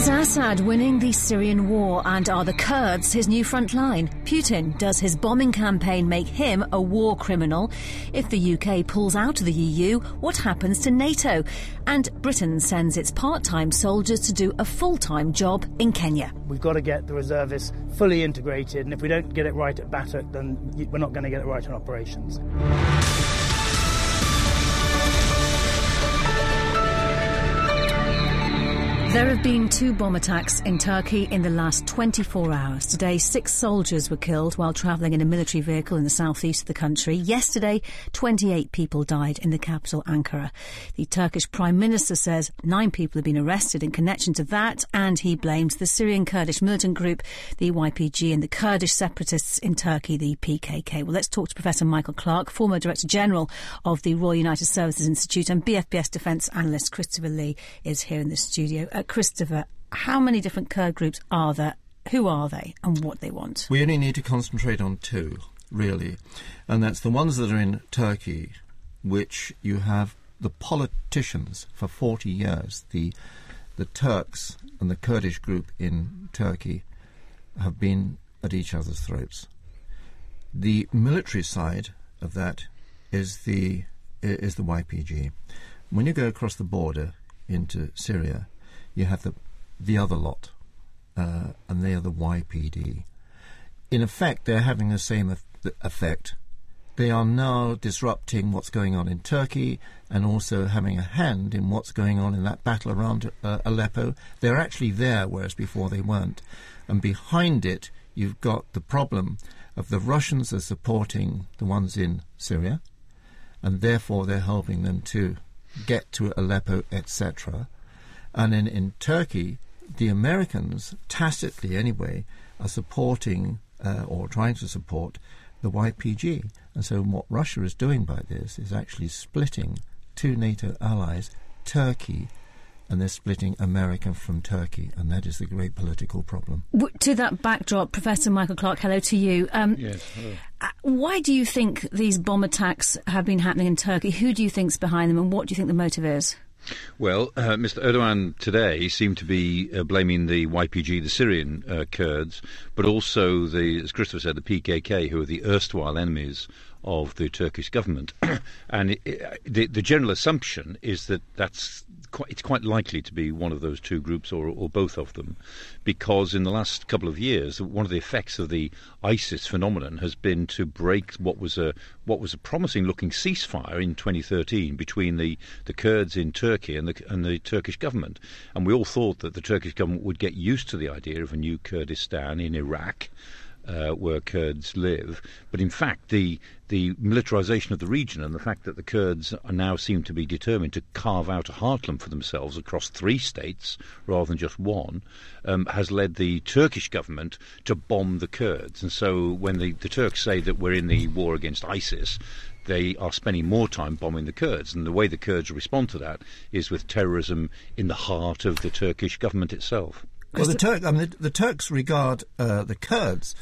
Is Assad winning the Syrian war and are the Kurds his new front line? Putin, does his bombing campaign make him a war criminal? If the UK pulls out of the EU, what happens to NATO? And Britain sends its part time soldiers to do a full time job in Kenya. We've got to get the reservists fully integrated, and if we don't get it right at BATUK, then we're not going to get it right on operations. There have been two bomb attacks in Turkey in the last 24 hours. Today, six soldiers were killed while travelling in a military vehicle in the southeast of the country. Yesterday, 28 people died in the capital, Ankara. The Turkish Prime Minister says nine people have been arrested in connection to that, and he blames the Syrian Kurdish militant group, the YPG, and the Kurdish separatists in Turkey, the PKK. Well, let's talk to Professor Michael Clarke, former Director General of the Royal United Services Institute, and BFBS defence analyst Christopher Lee is here in the studio. Uh, Christopher, how many different Kurd groups are there? Who are they and what they want? We only need to concentrate on two, really, and that's the ones that are in Turkey, which you have the politicians for 40 years, the the Turks and the Kurdish group in Turkey have been at each other's throats. The military side of that is the is the YPG. When you go across the border into Syria, you have the the other lot, uh, and they are the YPD. In effect, they're having the same effect. They are now disrupting what's going on in Turkey and also having a hand in what's going on in that battle around uh, Aleppo. They're actually there, whereas before they weren't. And behind it, you've got the problem of the Russians are supporting the ones in Syria, and therefore they're helping them to get to Aleppo, etc. And in, in Turkey, the Americans, tacitly anyway, are supporting uh, or trying to support the YPG. And so what Russia is doing by this is actually splitting two NATO allies, Turkey and they're splitting America from Turkey, and that is the great political problem. To that backdrop, Professor Michael Clarke, hello to you. Um, yes, hello. Uh, why do you think these bomb attacks have been happening in Turkey? Who do you think's behind them, and what do you think the motive is? Well, uh, Mr. Erdogan today seemed to be uh, blaming the YPG, the Syrian uh, Kurds, but also the, as Christopher said, the PKK, who are the erstwhile enemies of the Turkish government. and it, it, the, the general assumption is that that's quite, it's quite likely to be one of those two groups or, or both of them, because in the last couple of years, one of the effects of the ISIS phenomenon has been to break what was a what was a promising-looking ceasefire in 2013 between the, the Kurds in Turkey and the and the Turkish government, and we all thought that the Turkish government would get used to the idea of a new Kurdistan in Iraq uh, where Kurds live. But in fact, the the militarization of the region and the fact that the Kurds now seem to be determined to carve out a heartland for themselves across three states rather than just one um, has led the Turkish government to bomb the Kurds. And so when the, the Turks say that we're in the war against ISIS, they are spending more time bombing the Kurds. And the way the Kurds respond to that is with terrorism in the heart of the Turkish government itself. Well, the, Turk, I mean, the, the Turks regard uh, the Kurds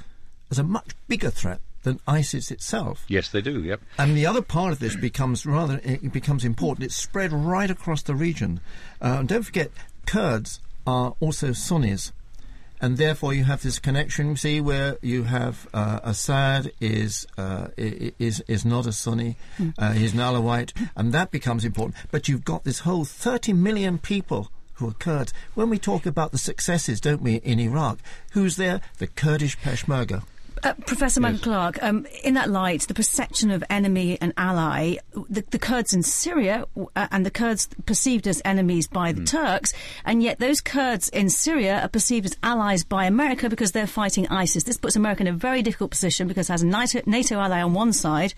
as a much bigger threat than ISIS itself. Yes, they do. Yep. And the other part of this becomes rather it becomes important. It's spread right across the region. Uh, don't forget, Kurds are also Sunnis, and therefore you have this connection. See, where you have uh, Assad is uh, is is not a Sunni, mm. uh, he's an Alawite, and that becomes important. But you've got this whole 30 million people who are Kurds. When we talk about the successes, don't we, in Iraq? Who's there? The Kurdish Peshmerga. Uh, Professor yes. Michael Clarke, um, in that light, the perception of enemy and ally, the, the Kurds in Syria uh, and the Kurds perceived as enemies by the mm. Turks, and yet those Kurds in Syria are perceived as allies by America because they're fighting ISIS. This puts America in a very difficult position because it has a NATO, NATO ally on one side,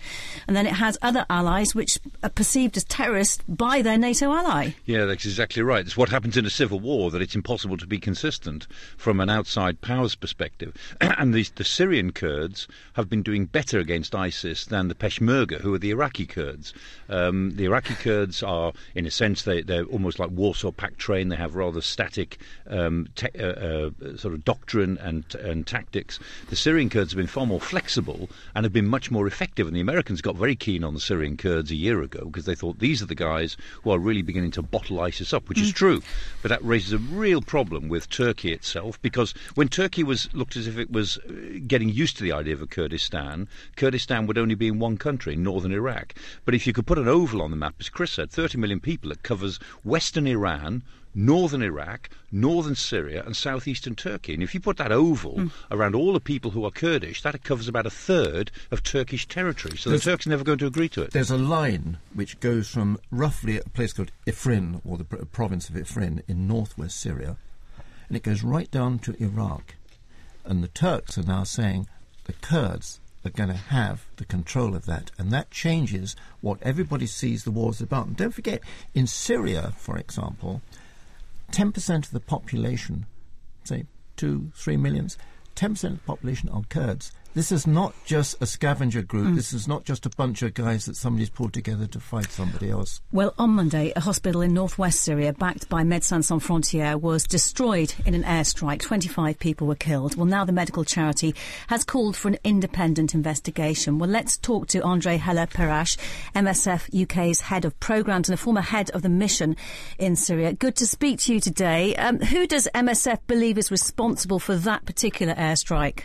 and then it has other allies which are perceived as terrorists by their NATO ally. Yeah, that's exactly right. It's what happens in a civil war that it's impossible to be consistent from an outside powers perspective. and the, the Syrian Syrian Kurds have been doing better against ISIS than the Peshmerga, who are the Iraqi Kurds. Um, the Iraqi Kurds are, in a sense, they, they're almost like Warsaw Pact trained. They have rather static um, te- uh, uh, sort of doctrine and, and tactics. The Syrian Kurds have been far more flexible and have been much more effective. And the Americans got very keen on the Syrian Kurds a year ago because they thought these are the guys who are really beginning to bottle ISIS up, which mm. is true. But that raises a real problem with Turkey itself because when Turkey was looked as if it was uh, getting used to the idea of a Kurdistan, Kurdistan would only be in one country, northern Iraq. But if you could put an oval on the map, as Chris said, 30 million people, it covers western Iran, northern Iraq, northern Syria, and southeastern Turkey. And if you put that oval mm. around all the people who are Kurdish, that covers about a third of Turkish territory. So there's, the Turks are never going to agree to it. There's a line which goes from roughly a place called Ifrin, or the province of Ifrin, in northwest Syria, and it goes right down to Iraq. And the Turks are now saying the Kurds are going to have the control of that. And that changes what everybody sees the war is about. And don't forget, in Syria, for example, 10% of the population, say two, three millions, 10% of the population are Kurds. This is not just a scavenger group. Mm. This is not just a bunch of guys that somebody's pulled together to fight somebody else. Well, on Monday, a hospital in northwest Syria, backed by Médecins Sans Frontières, was destroyed in an airstrike. 25 people were killed. Well, now the medical charity has called for an independent investigation. Well, let's talk to Andre Heller-Perache, MSF UK's head of programs and a former head of the mission in Syria. Good to speak to you today. Um, who does MSF believe is responsible for that particular airstrike?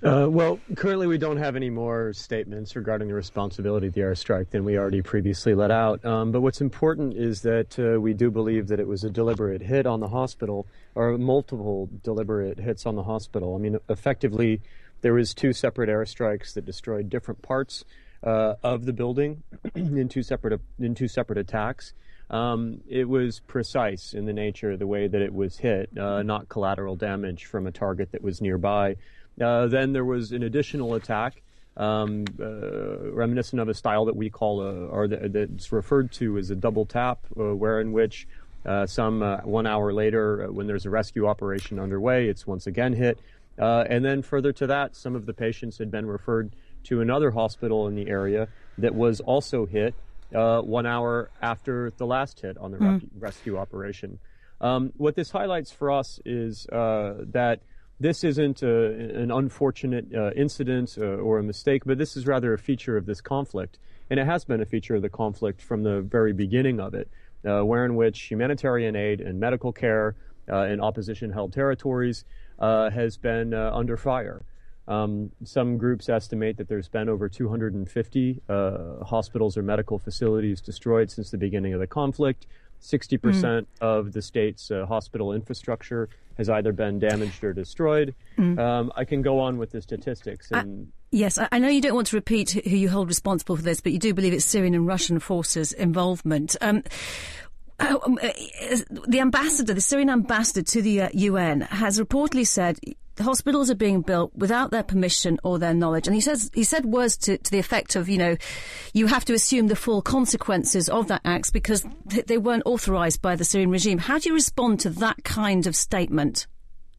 Uh, well, currently we don't have any more statements regarding the responsibility of the airstrike than we already previously let out. Um, but what's important is that uh, we do believe that it was a deliberate hit on the hospital, or multiple deliberate hits on the hospital. I mean, effectively, there was two separate airstrikes that destroyed different parts uh, of the building in two separate in two separate attacks. Um, it was precise in the nature of the way that it was hit, uh, not collateral damage from a target that was nearby. Uh, then there was an additional attack, um, uh, reminiscent of a style that we call, a, or that's referred to as a double tap, uh, where in which uh, some uh, one hour later, uh, when there's a rescue operation underway, it's once again hit. and then further to that, some of the patients had been referred to another hospital in the area that was also hit one hour after the last hit on the mm. rescue operation. Um, what this highlights for us is that this isn't a, an unfortunate uh, incident uh, or a mistake, but this is rather a feature of this conflict. And it has been a feature of the conflict from the very beginning of it, uh, where in which humanitarian aid and medical care uh, in opposition held territories uh, has been uh, under fire. Um, some groups estimate that there's been over 250 hospitals or medical facilities destroyed since the beginning of the conflict. 60% mm. of the state's uh, hospital infrastructure has either been damaged or destroyed. Mm. Um, I can go on with the statistics. And, yes, I know you don't want to repeat who you hold responsible for this, but you do believe it's Syrian and Russian forces' involvement. Um, um uh, the ambassador, the Syrian ambassador to the uh, UN, has reportedly said hospitals are being built without their permission or their knowledge. And he says he said words to, to the effect of, you know, you have to assume the full consequences of that act because they weren't authorized by the Syrian regime. How do you respond to that kind of statement?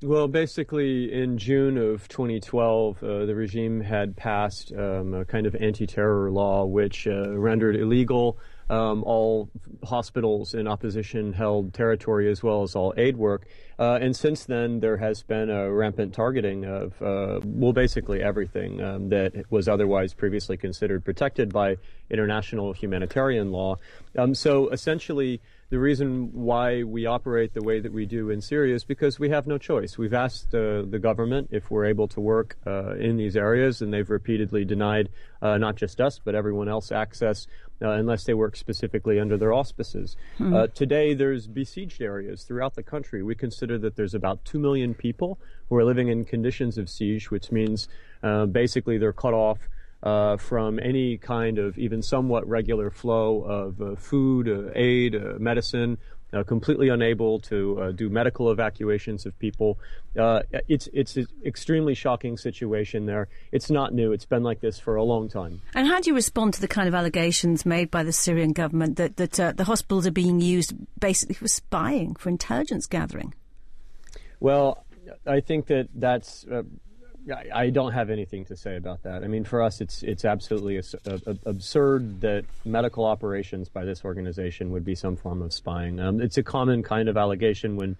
Well, basically, in June of 2012, uh, the regime had passed um, a kind of anti terror law which uh, rendered illegal um, all hospitals in opposition held territory as well as all aid work. Uh, and since then, there has been a rampant targeting of, uh, well, basically everything um, that was otherwise previously considered protected by international humanitarian law. Um, so essentially, the reason why we operate the way that we do in Syria is because we have no choice. We've asked uh, the government if we're able to work uh, in these areas, and they've repeatedly denied uh, not just us, but everyone else access uh, unless they work specifically under their auspices. Mm. today, there's besieged areas throughout the country. We consider that there's about 2 million people who are living in conditions of siege, which means uh, basically they're cut off uh, from any kind of even somewhat regular flow of uh, food, uh, aid, uh, medicine, uh, completely unable to uh, do medical evacuations of people. Uh, it's it's an extremely shocking situation there. It's not new. It's been like this for a long time. And how do you respond to the kind of allegations made by the Syrian government that that uh, the hospitals are being used basically for spying, for intelligence gathering? Well, I think that that's I don't have anything to say about that. I mean, for us, it's it's absolutely absurd that medical operations by this organization would be some form of spying. Um, it's a common kind of allegation when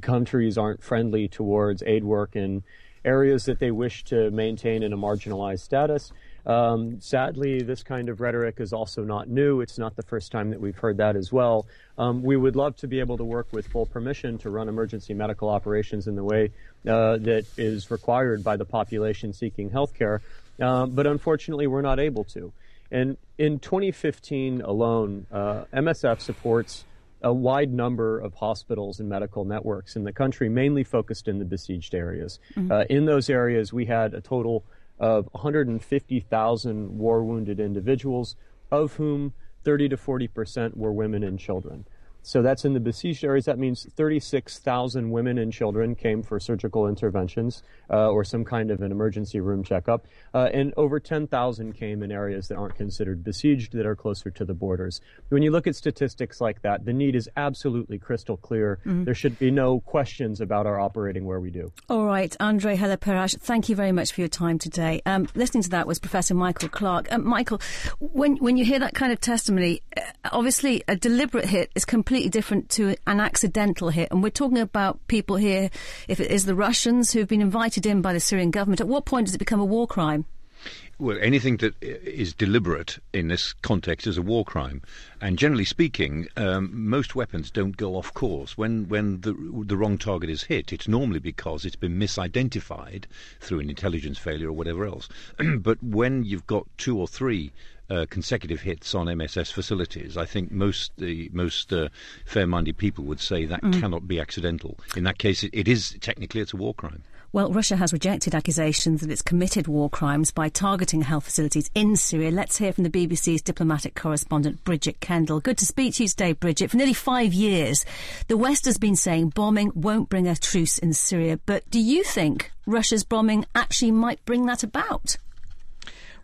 countries aren't friendly towards aid work in areas that they wish to maintain in a marginalized status. Um, sadly, this kind of rhetoric is also not new. It's not the first time that we've heard that as well. Um, we would love to be able to work with full permission to run emergency medical operations in the way uh, that is required by the population seeking health care, uh, but unfortunately, we're not able to. And in 2015 alone, uh, MSF supports a wide number of hospitals and medical networks in the country, mainly focused in the besieged areas. Mm-hmm. Uh, in those areas, we had a total of 150,000 war wounded individuals, of whom 30 to 40 percent were women and children. So that's in the besieged areas. That means 36,000 women and children came for surgical interventions uh, or some kind of an emergency room checkup. Uh, and over 10,000 came in areas that aren't considered besieged, that are closer to the borders. When you look at statistics like that, the need is absolutely crystal clear. Mm-hmm. There should be no questions about our operating where we do. All right, Andre Heller-Perache, thank you very much for your time today. Um, listening to that was Professor Michael Clarke. Um, Michael, when, when you hear that kind of testimony, uh, obviously a deliberate hit is completely completely different to an accidental hit. And we're talking about people here, if it is the Russians who've been invited in by the Syrian government, at what point does it become a war crime? Well, anything that is deliberate in this context is a war crime. And generally speaking, um, most weapons don't go off course. When, when the, the wrong target is hit, it's normally because it's been misidentified through an intelligence failure or whatever else. but when you've got two or three uh, consecutive hits on MSF facilities, I think most the most uh, fair-minded people would say that mm. cannot be accidental. In that case, it, it is technically it's a war crime. Well, Russia has rejected accusations that it's committed war crimes by targeting health facilities in Syria. Let's hear from the BBC's diplomatic correspondent, Bridget Kendall. Good to speak to you today, Bridget. For nearly five years, the West has been saying bombing won't bring a truce in Syria. But do you think Russia's bombing actually might bring that about?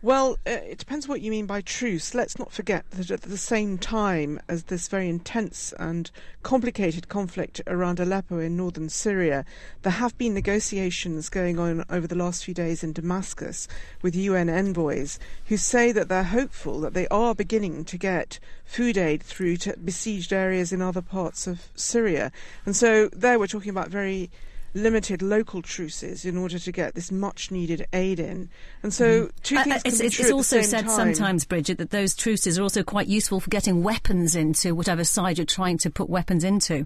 Well, uh, it depends what you mean by truce. Let's not forget that at the same time as this very intense and complicated conflict around Aleppo in northern Syria, there have been negotiations going on over the last few days in Damascus with UN envoys who say that they're hopeful that they are beginning to get food aid through to besieged areas in other parts of Syria. And so there we're talking about very limited local truces in order to get this much needed aid in. And so, mm. two uh, things uh, it's, it's, it's also said time. sometimes, Bridget, that those truces are also quite useful for getting weapons into whatever side you're trying to put weapons into.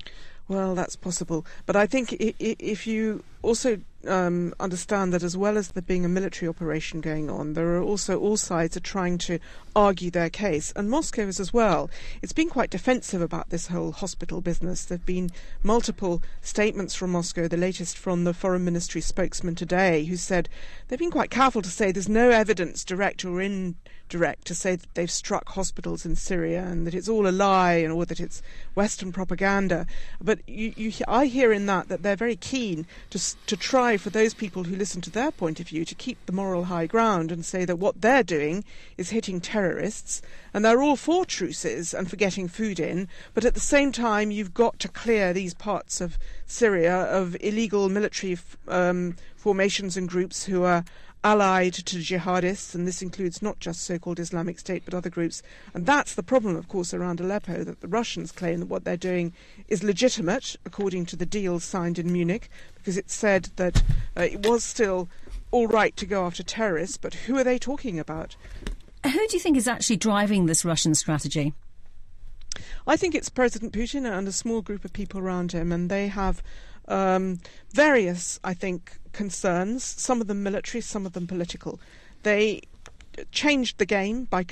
Well, that's possible. But I think if you also um, understand that as well as there being a military operation going on, there are also all sides are trying to argue their case, and Moscow is as well. It's been quite defensive about this whole hospital business. There have been multiple statements from Moscow, the latest from the foreign ministry spokesman today, who said they've been quite careful to say there's no evidence, direct or indirect, to say that they've struck hospitals in Syria and that it's all a lie and or that it's Western propaganda. But you, you, I hear in that that they're very keen to to try for those people who listen to their point of view to keep the moral high ground and say that what they're doing is hitting terrorists and they're all for truces and for getting food in, but at the same time you've got to clear these parts of Syria of illegal military um, formations and groups who are allied to jihadists, and this includes not just so called Islamic State but other groups. And that's the problem, of course, around Aleppo that the Russians claim that what they're doing is legitimate, according to the deal signed in Munich, because it said that uh, it was still all right to go after terrorists, but who are they talking about? Who do you think is actually driving this Russian strategy? I think it's President Putin and a small group of people around him, and they have um, various, I think, concerns, some of them military, some of them political. They changed the game by,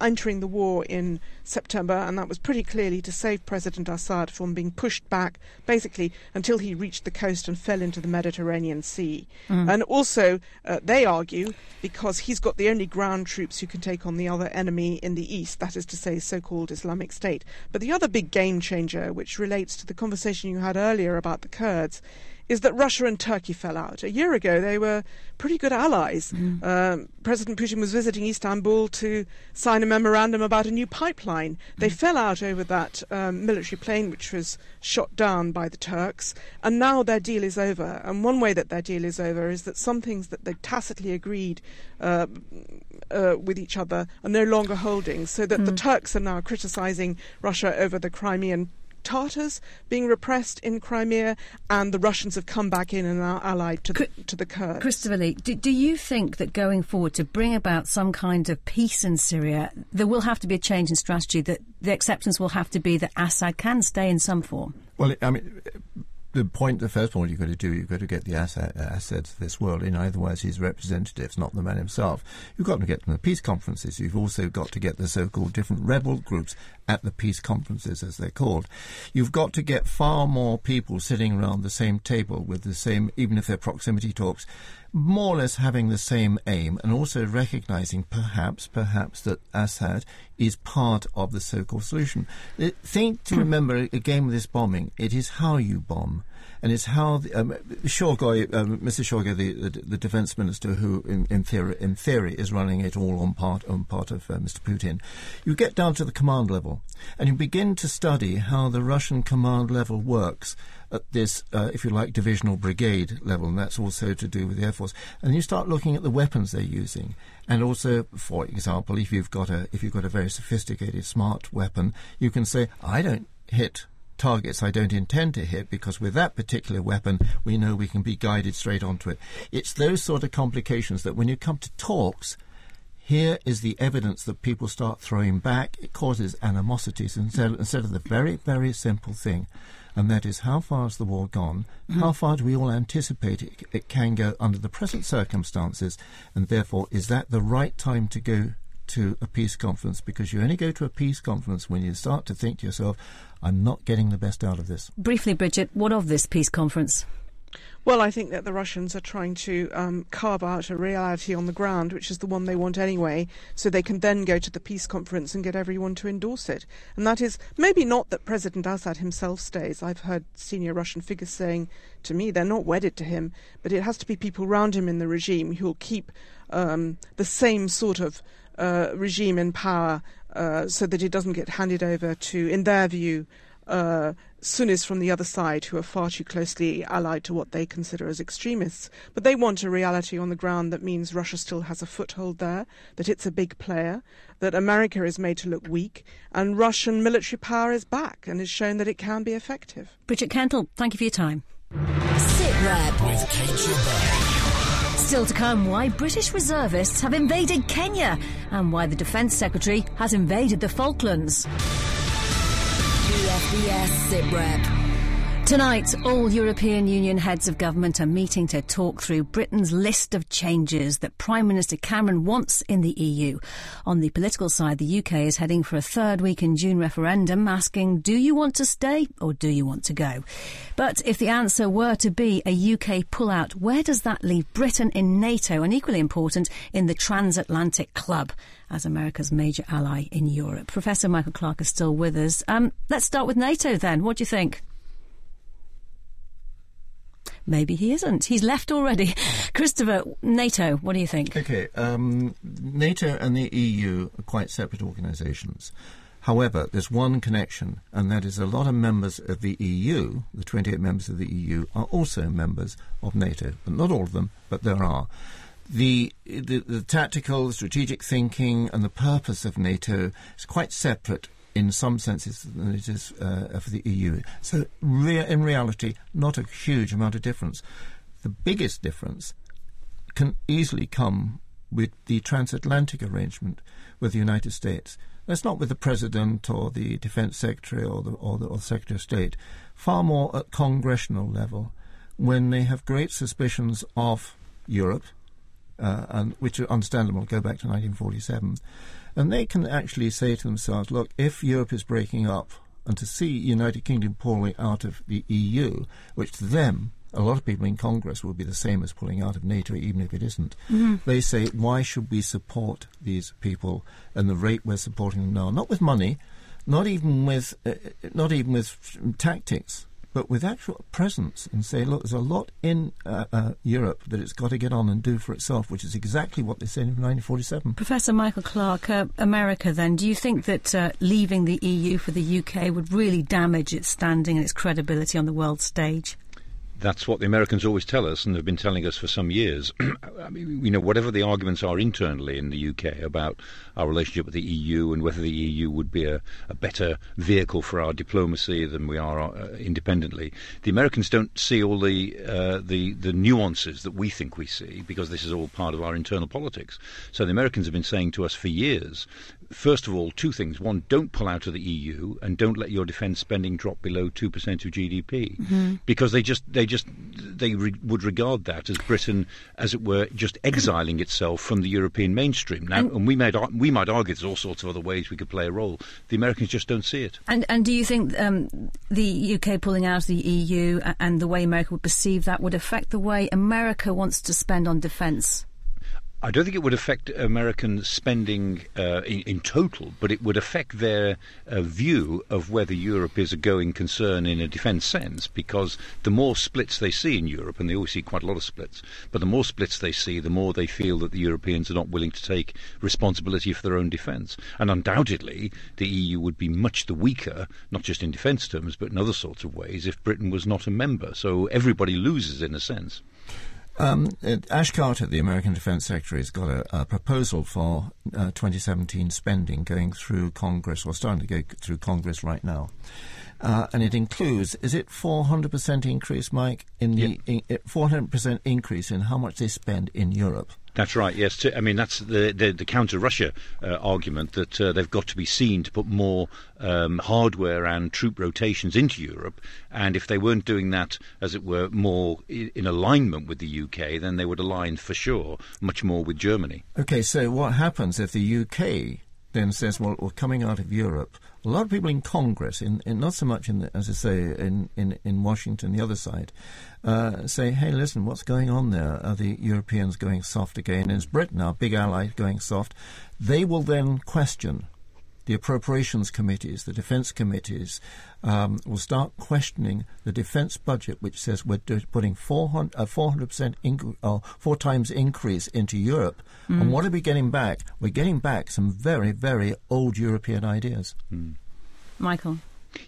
entering the war in September, and that was pretty clearly to save President Assad from being pushed back, basically until he reached the coast and fell into the Mediterranean Sea. Mm. And also, uh, they argue, because he's got the only ground troops who can take on the other enemy in the east, that is to say, so-called Islamic State. But the other big game changer, which relates to the conversation you had earlier about the Kurds, is that Russia and Turkey fell out. A year ago, they were pretty good allies. Mm. Um, President Putin was visiting Istanbul to sign a memorandum about a new pipeline. They mm. fell out over that um, military plane, which was shot down by the Turks, and now their deal is over. And one way that their deal is over is that some things that they tacitly agreed uh, uh, with each other are no longer holding, so that mm. the Turks are now criticizing Russia over the Crimean Tatars being repressed in Crimea, and the Russians have come back in and are allied to the, to the Kurds. Christopher Lee, do, do you think that going forward to bring about some kind of peace in Syria, there will have to be a change in strategy, that the acceptance will have to be that Assad can stay in some form? Well, I mean, the point, the first point you've got to do, you've got to get the Assad, Assads of this world in, otherwise his representatives, not the man himself. You've got to get them to peace conferences. You've also got to get the so-called different rebel groups at the peace conferences, as they're called. You've got to get far more people sitting around the same table with the same, even if they're proximity talks, more or less having the same aim and also recognizing perhaps, perhaps that Assad is part of the so-called solution. Uh, the thing to hmm. remember again with this bombing, it is how you bomb and it's how the, um, Shoigu, um, Mr. Shoigu, the, the, the, defense minister, who in, in, theory, in theory is running it all on part on part of uh, Mr. Putin. You get down to the command level, and you begin to study how the Russian command level works at this, uh, if you like, divisional brigade level, and that's also to do with the air force. And you start looking at the weapons they're using, and also, for example, if you've got a if you've got a very sophisticated smart weapon, you can say, I don't hit targets I don't intend to hit because with that particular weapon, we know we can be guided straight onto it. It's those sort of complications that when you come to talks, here is the evidence that people start throwing back. It causes animosities instead, instead of the very, very simple thing, and that is how far has the war gone? Mm-hmm. How far do we all anticipate it, it can go under the present circumstances? And therefore, is that the right time to go to a peace conference because you only go to a peace conference when you start to think to yourself, I'm not getting the best out of this. Briefly, Bridget, what of this peace conference? Well, I think that the Russians are trying to um, carve out a reality on the ground, which is the one they want anyway, so they can then go to the peace conference and get everyone to endorse it. And that is maybe not that President Assad himself stays. I've heard senior Russian figures saying to me they're not wedded to him, but it has to be people around him in the regime who will keep um, the same sort of uh, regime in power uh, so that it doesn't get handed over to, in their view, uh, Sunnis from the other side who are far too closely allied to what they consider as extremists. But they want a reality on the ground that means Russia still has a foothold there, that it's a big player, that America is made to look weak, and Russian military power is back and has shown that it can be effective. Bridget Kendall, thank you for your time. Sit Rep with Kate Still to come, why British reservists have invaded Kenya and why the Defence Secretary has invaded the Falklands. BFBS SITREP. Tonight, all European Union heads of government are meeting to talk through Britain's list of changes that Prime Minister Cameron wants in the EU. On the political side, the UK is heading for a third week in June referendum asking, do you want to stay or do you want to go? But if the answer were to be a UK pullout, where does that leave Britain in NATO and equally important in the transatlantic club? as America's major ally in Europe. Professor Michael Clarke is still with us. Um, let's start with NATO then. What do you think? Maybe he isn't. He's left already. Christopher, NATO, what do you think? Okay, um, NATO and the EU are quite separate organisations. However, there's one connection, and that is a lot of members of the EU, the 28 members of the EU, are also members of NATO. But not all of them, but there are. The, the, the tactical, strategic thinking, and the purpose of NATO is quite separate in some senses than it is uh, for the EU. So, rea- in reality, not a huge amount of difference. The biggest difference can easily come with the transatlantic arrangement with the United States. That's not with the President or the Defense Secretary or the, or the, or the Secretary of State, far more at congressional level when they have great suspicions of Europe, uh, and which are understandable, go back to 1947, and they can actually say to themselves, look, if Europe is breaking up, and to see United Kingdom pulling out of the EU, which to them, a lot of people in Congress will be the same as pulling out of NATO, even if it isn't. Mm-hmm. They say, why should we support these people and the rate we're supporting them now? Not with money, not even with, uh, not even with tactics, but with actual presence and say, look, there's a lot in uh, uh, Europe that it's got to get on and do for itself, which is exactly what they said in 1947. Professor Michael Clarke, uh, America then, do you think that uh, leaving the EU for the UK would really damage its standing and its credibility on the world stage? That's what the Americans always tell us, and have been telling us for some years. I mean, you know, whatever the arguments are internally in the UK about our relationship with the EU and whether the EU would be a, a better vehicle for our diplomacy than we are uh, independently, the Americans don't see all the, uh, the the nuances that we think we see because this is all part of our internal politics. So the Americans have been saying to us for years first of all, two things. One, don't pull out of the EU and don't let your defence spending drop below 2% of GDP. Mm-hmm. Because they just, they just, they re- would regard that as Britain, as it were, just exiling itself from the European mainstream. Now, and, and we, might, we might argue there's all sorts of other ways we could play a role. The Americans just don't see it. And, and do you think um, the UK pulling out of the EU and the way America would perceive that would affect the way America wants to spend on defence? I don't think it would affect American spending uh, in, in, total, but it would affect their uh, view of whether Europe is a going concern in a defence sense, because the more splits they see in Europe, and they always see quite a lot of splits, but the more splits they see, the more they feel that the Europeans are not willing to take responsibility for their own defence. And undoubtedly, the EU would be much the weaker, not just in defence terms, but in other sorts of ways, if Britain was not a member. So everybody loses in a sense. Um, Ash Carter, the American Defense Secretary, has got a, a proposal for uh, 2017 spending going through Congress, or starting to go through Congress right now. Uh, and it includes, is it 400% increase, Mike, in the in, 400% increase in how much they spend in Europe? That's right. Yes, I mean that's the the, the counter Russia uh, argument that uh, they've got to be seen to put more um, hardware and troop rotations into Europe, and if they weren't doing that, as it were, more in, in alignment with the UK, then they would align for sure much more with Germany. Okay, so what happens if the UK then says, well, we're coming out of Europe. A lot of people in Congress, in, in not so much in, the, as I say, in, in, in Washington, the other side, uh, say, hey, listen, what's going on there? Are the Europeans going soft again? Is Britain, our big ally, going soft? They will then question the appropriations committees, the defence committees, um, will start questioning the defence budget, which says we're putting 400, uh, 400% inc- uh, four times increase into Europe. Mm. And what are we getting back? We're getting back some very, very old European ideas. Mm. Michael.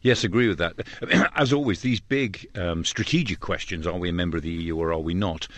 Yes, agree with that. As always, these big um, strategic questions are we a member of the EU or are we not?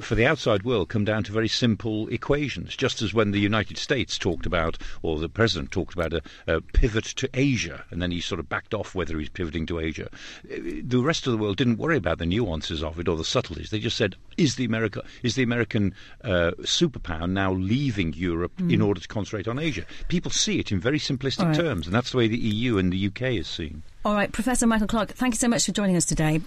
For the outside world come down to very simple equations. Just as when the United States talked about, or the president talked about a, a, pivot to Asia, and then he sort of backed off whether he's pivoting to Asia. The rest of the world didn't worry about the nuances of it or the subtleties. They just said, "Is the America is the American uh, superpower now leaving Europe mm. in order to concentrate on Asia?" People see it in very simplistic right. terms, and that's the way the EU and the UK is seen. All right, Professor Michael Clarke, thank you so much for joining us today.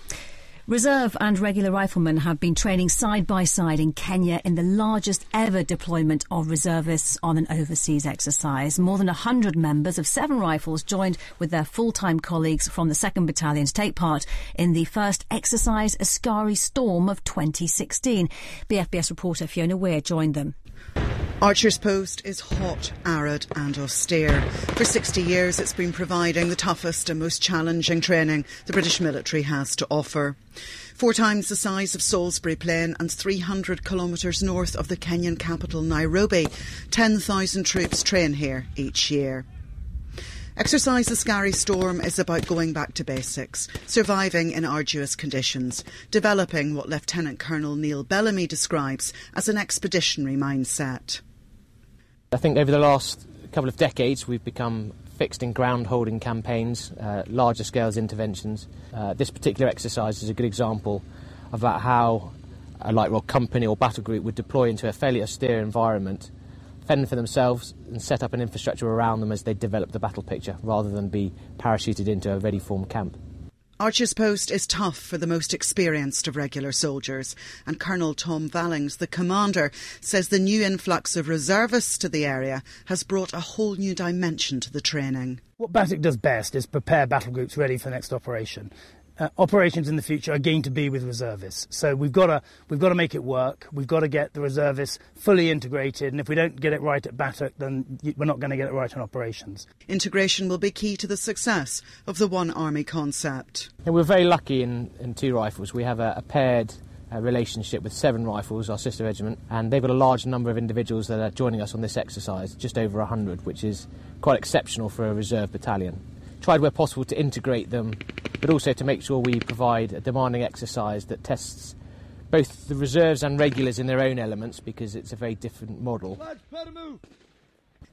Reserve and regular riflemen have been training side by side in Kenya in the largest ever deployment of reservists on an overseas exercise. More than 100 members of seven rifles joined with their full-time colleagues from the 2nd Battalion to take part in the first exercise Askari Storm of 2016. BFBS reporter Fiona Weir joined them. Archer's Post is hot, arid, and austere. For 60 years, it's been providing the toughest and most challenging training the British military has to offer. Four times the size of Salisbury Plain and 300 kilometres north of the Kenyan capital, Nairobi, 10,000 troops train here each year. Exercise Askari Storm is about going back to basics, surviving in arduous conditions, developing what Lieutenant Colonel Neil Bellamy describes as an expeditionary mindset. I think over the last couple of decades we've become fixed in ground holding campaigns, uh, larger scales interventions. Uh, this particular exercise is a good example about how a light rod company or battle group would deploy into a fairly austere environment fend for themselves and set up an infrastructure around them as they develop the battle picture rather than be parachuted into a ready formed camp. Archer's Post is tough for the most experienced of regular soldiers, and Colonel Tom Vallings, the commander, says the new influx of reservists to the area has brought a whole new dimension to the training. What BATUK does best is prepare battle groups ready for the next operation uh, operations in the future are going to be with reservists. So we've got to we've got to make it work. We've got to get the reservists fully integrated, and if we don't get it right at BATUK, then we're not going to get it right on operations. Integration will be key to the success of the One Army concept. And we're very lucky in, in two rifles. We have a, a paired uh, relationship with Seven Rifles, our sister regiment, and they've got a large number of individuals that are joining us on this exercise, just over 100, which is quite exceptional for a reserve battalion tried where possible to integrate them, but also to make sure we provide a demanding exercise that tests both the reserves and regulars in their own elements because it's a very different model.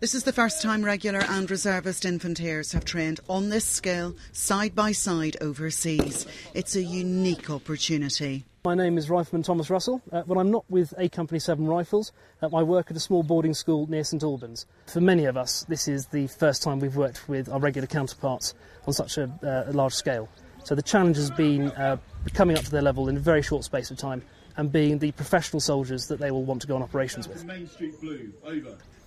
This is the first time regular and reservist infanteers have trained on this scale, side by side overseas. It's a unique opportunity. My name is Rifleman Thomas Russell. Uh, when I'm not with A Company 7 Rifles, uh, I work at a small boarding school near St Albans. For many of us, this is the first time we've worked with our regular counterparts on such a, uh, a large scale. So the challenge has been uh, coming up to their level in a very short space of time and being the professional soldiers that they will want to go on operations with.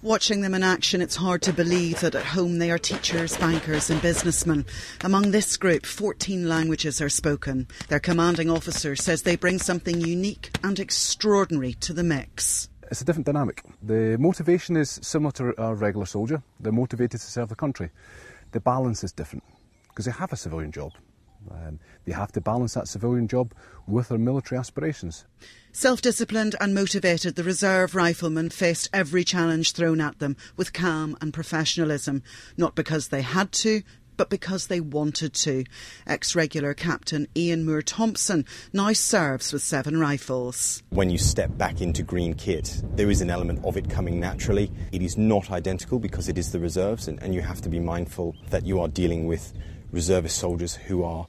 Watching them in action, it's hard to believe that at home they are teachers, bankers, and businessmen. Among this group, 14 languages are spoken. Their commanding officer says they bring something unique and extraordinary to the mix. It's a different dynamic. The motivation is similar to a regular soldier. They're motivated to serve the country. The balance is different because they have a civilian job. Um, they have to balance that civilian job with their military aspirations. Self disciplined and motivated, the reserve riflemen faced every challenge thrown at them with calm and professionalism, not because they had to, but because they wanted to. Ex regular Captain Ian Moore Thompson now serves with seven rifles. When you step back into green kit, there is an element of it coming naturally. It is not identical because it is the reserves, and, and you have to be mindful that you are dealing with reservist soldiers who are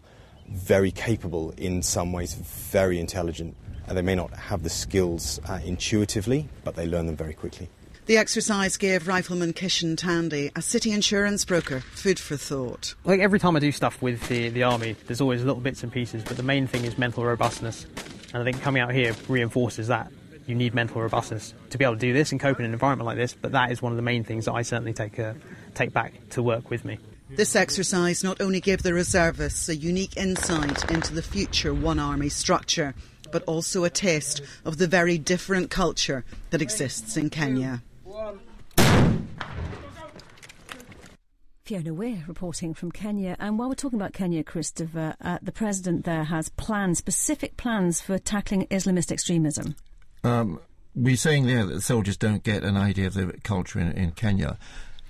very capable in some ways, very intelligent. And they may not have the skills uh, intuitively, but they learn them very quickly. The exercise gave Rifleman Kishan Tandy, a city insurance broker, food for thought. Like every time I do stuff with the, the army, there's always little bits and pieces, but the main thing is mental robustness. And I think coming out here reinforces that. You need mental robustness to be able to do this and cope in an environment like this, but that is one of the main things that I certainly take, uh, take back to work with me. This exercise not only gave the reservists a unique insight into the future One Army structure, but also a taste of the very different culture that exists in Kenya. Fiona Weir reporting from Kenya. And while we're talking about Kenya, Christopher, uh, the president there has plans, specific plans for tackling Islamist extremism. Um, we're saying there that the soldiers don't get an idea of the culture in, in Kenya.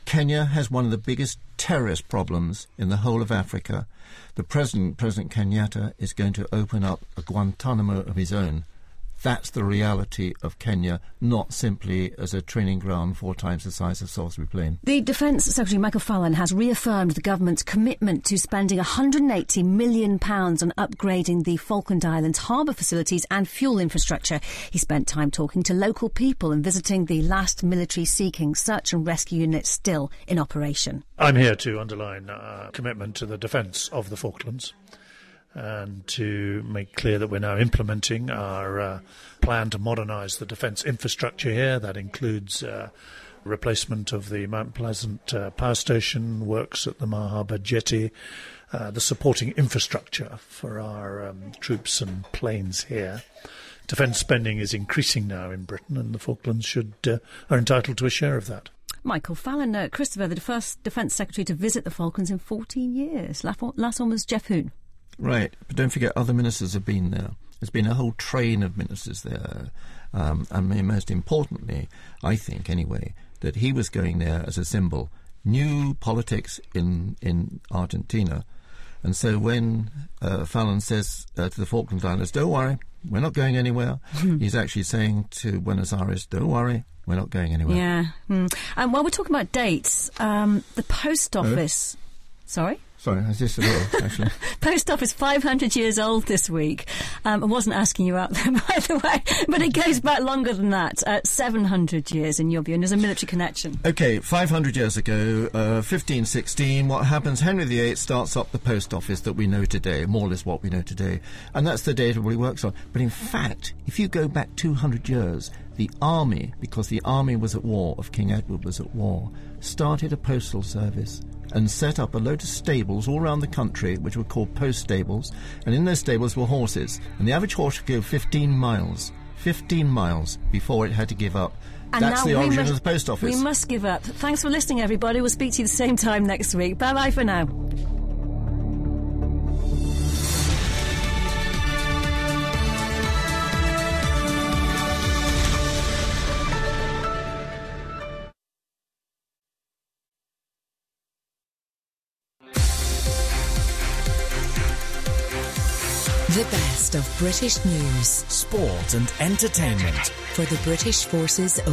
Kenya has one of the biggest terrorist problems in the whole of Africa. The president, President Kenyatta, is going to open up a Guantanamo of his own that's the reality of Kenya, not simply as a training ground four times the size of Salisbury Plain. The Defence Secretary Michael Fallon has reaffirmed the government's commitment to spending £180 million on upgrading the Falkland Islands harbour facilities and fuel infrastructure. He spent time talking to local people and visiting the last military Sea King search and rescue unit still in operation. I'm here to underline our commitment to the defence of the Falklands and to make clear that we're now implementing our uh, plan to modernise the defence infrastructure here. That includes uh, replacement of the Mount Pleasant uh, power station, works at the Mare Harbour jetty, uh, the supporting infrastructure for our um, troops and planes here. Defence spending is increasing now in Britain, and the Falklands should uh, are entitled to a share of that. Michael Fallon, uh, Christopher, the first Defence Secretary to visit the Falklands in 14 years. Last one was Geoff Hoon. Right, but don't forget other ministers have been there. There's been a whole train of ministers there. Um, and most importantly, I think anyway, that he was going there as a symbol. New politics in, in Argentina. And so when uh, Fallon says uh, to the Falkland Islands, don't worry, we're not going anywhere, he's actually saying to Buenos Aires, don't worry, we're not going anywhere. Yeah. Mm. And while we're talking about dates, um, the post office. Oh. Sorry? Sorry, I just a little, actually. Post office 500 years old this week. Um, I wasn't asking you out there, by the way, but it goes back longer than that. Uh, 700 years in your view, and there's a military connection. Okay, 500 years ago, uh, 1516, what happens? Henry VIII starts up the post office that we know today, more or less what we know today, and that's the date everybody works on. But in fact, if you go back 200 years, the army, because the army was at war, of King Edward was at war, started a postal service and set up a load of stables all around the country, which were called post stables, and in those stables were horses, and the average horse would go 15 miles, 15 miles before it had to give up. And That's now the origin must- of the post office. We must give up. Thanks for listening, everybody. We'll speak to you the same time next week. Bye bye for now. Of British news, sport and entertainment. for the British Forces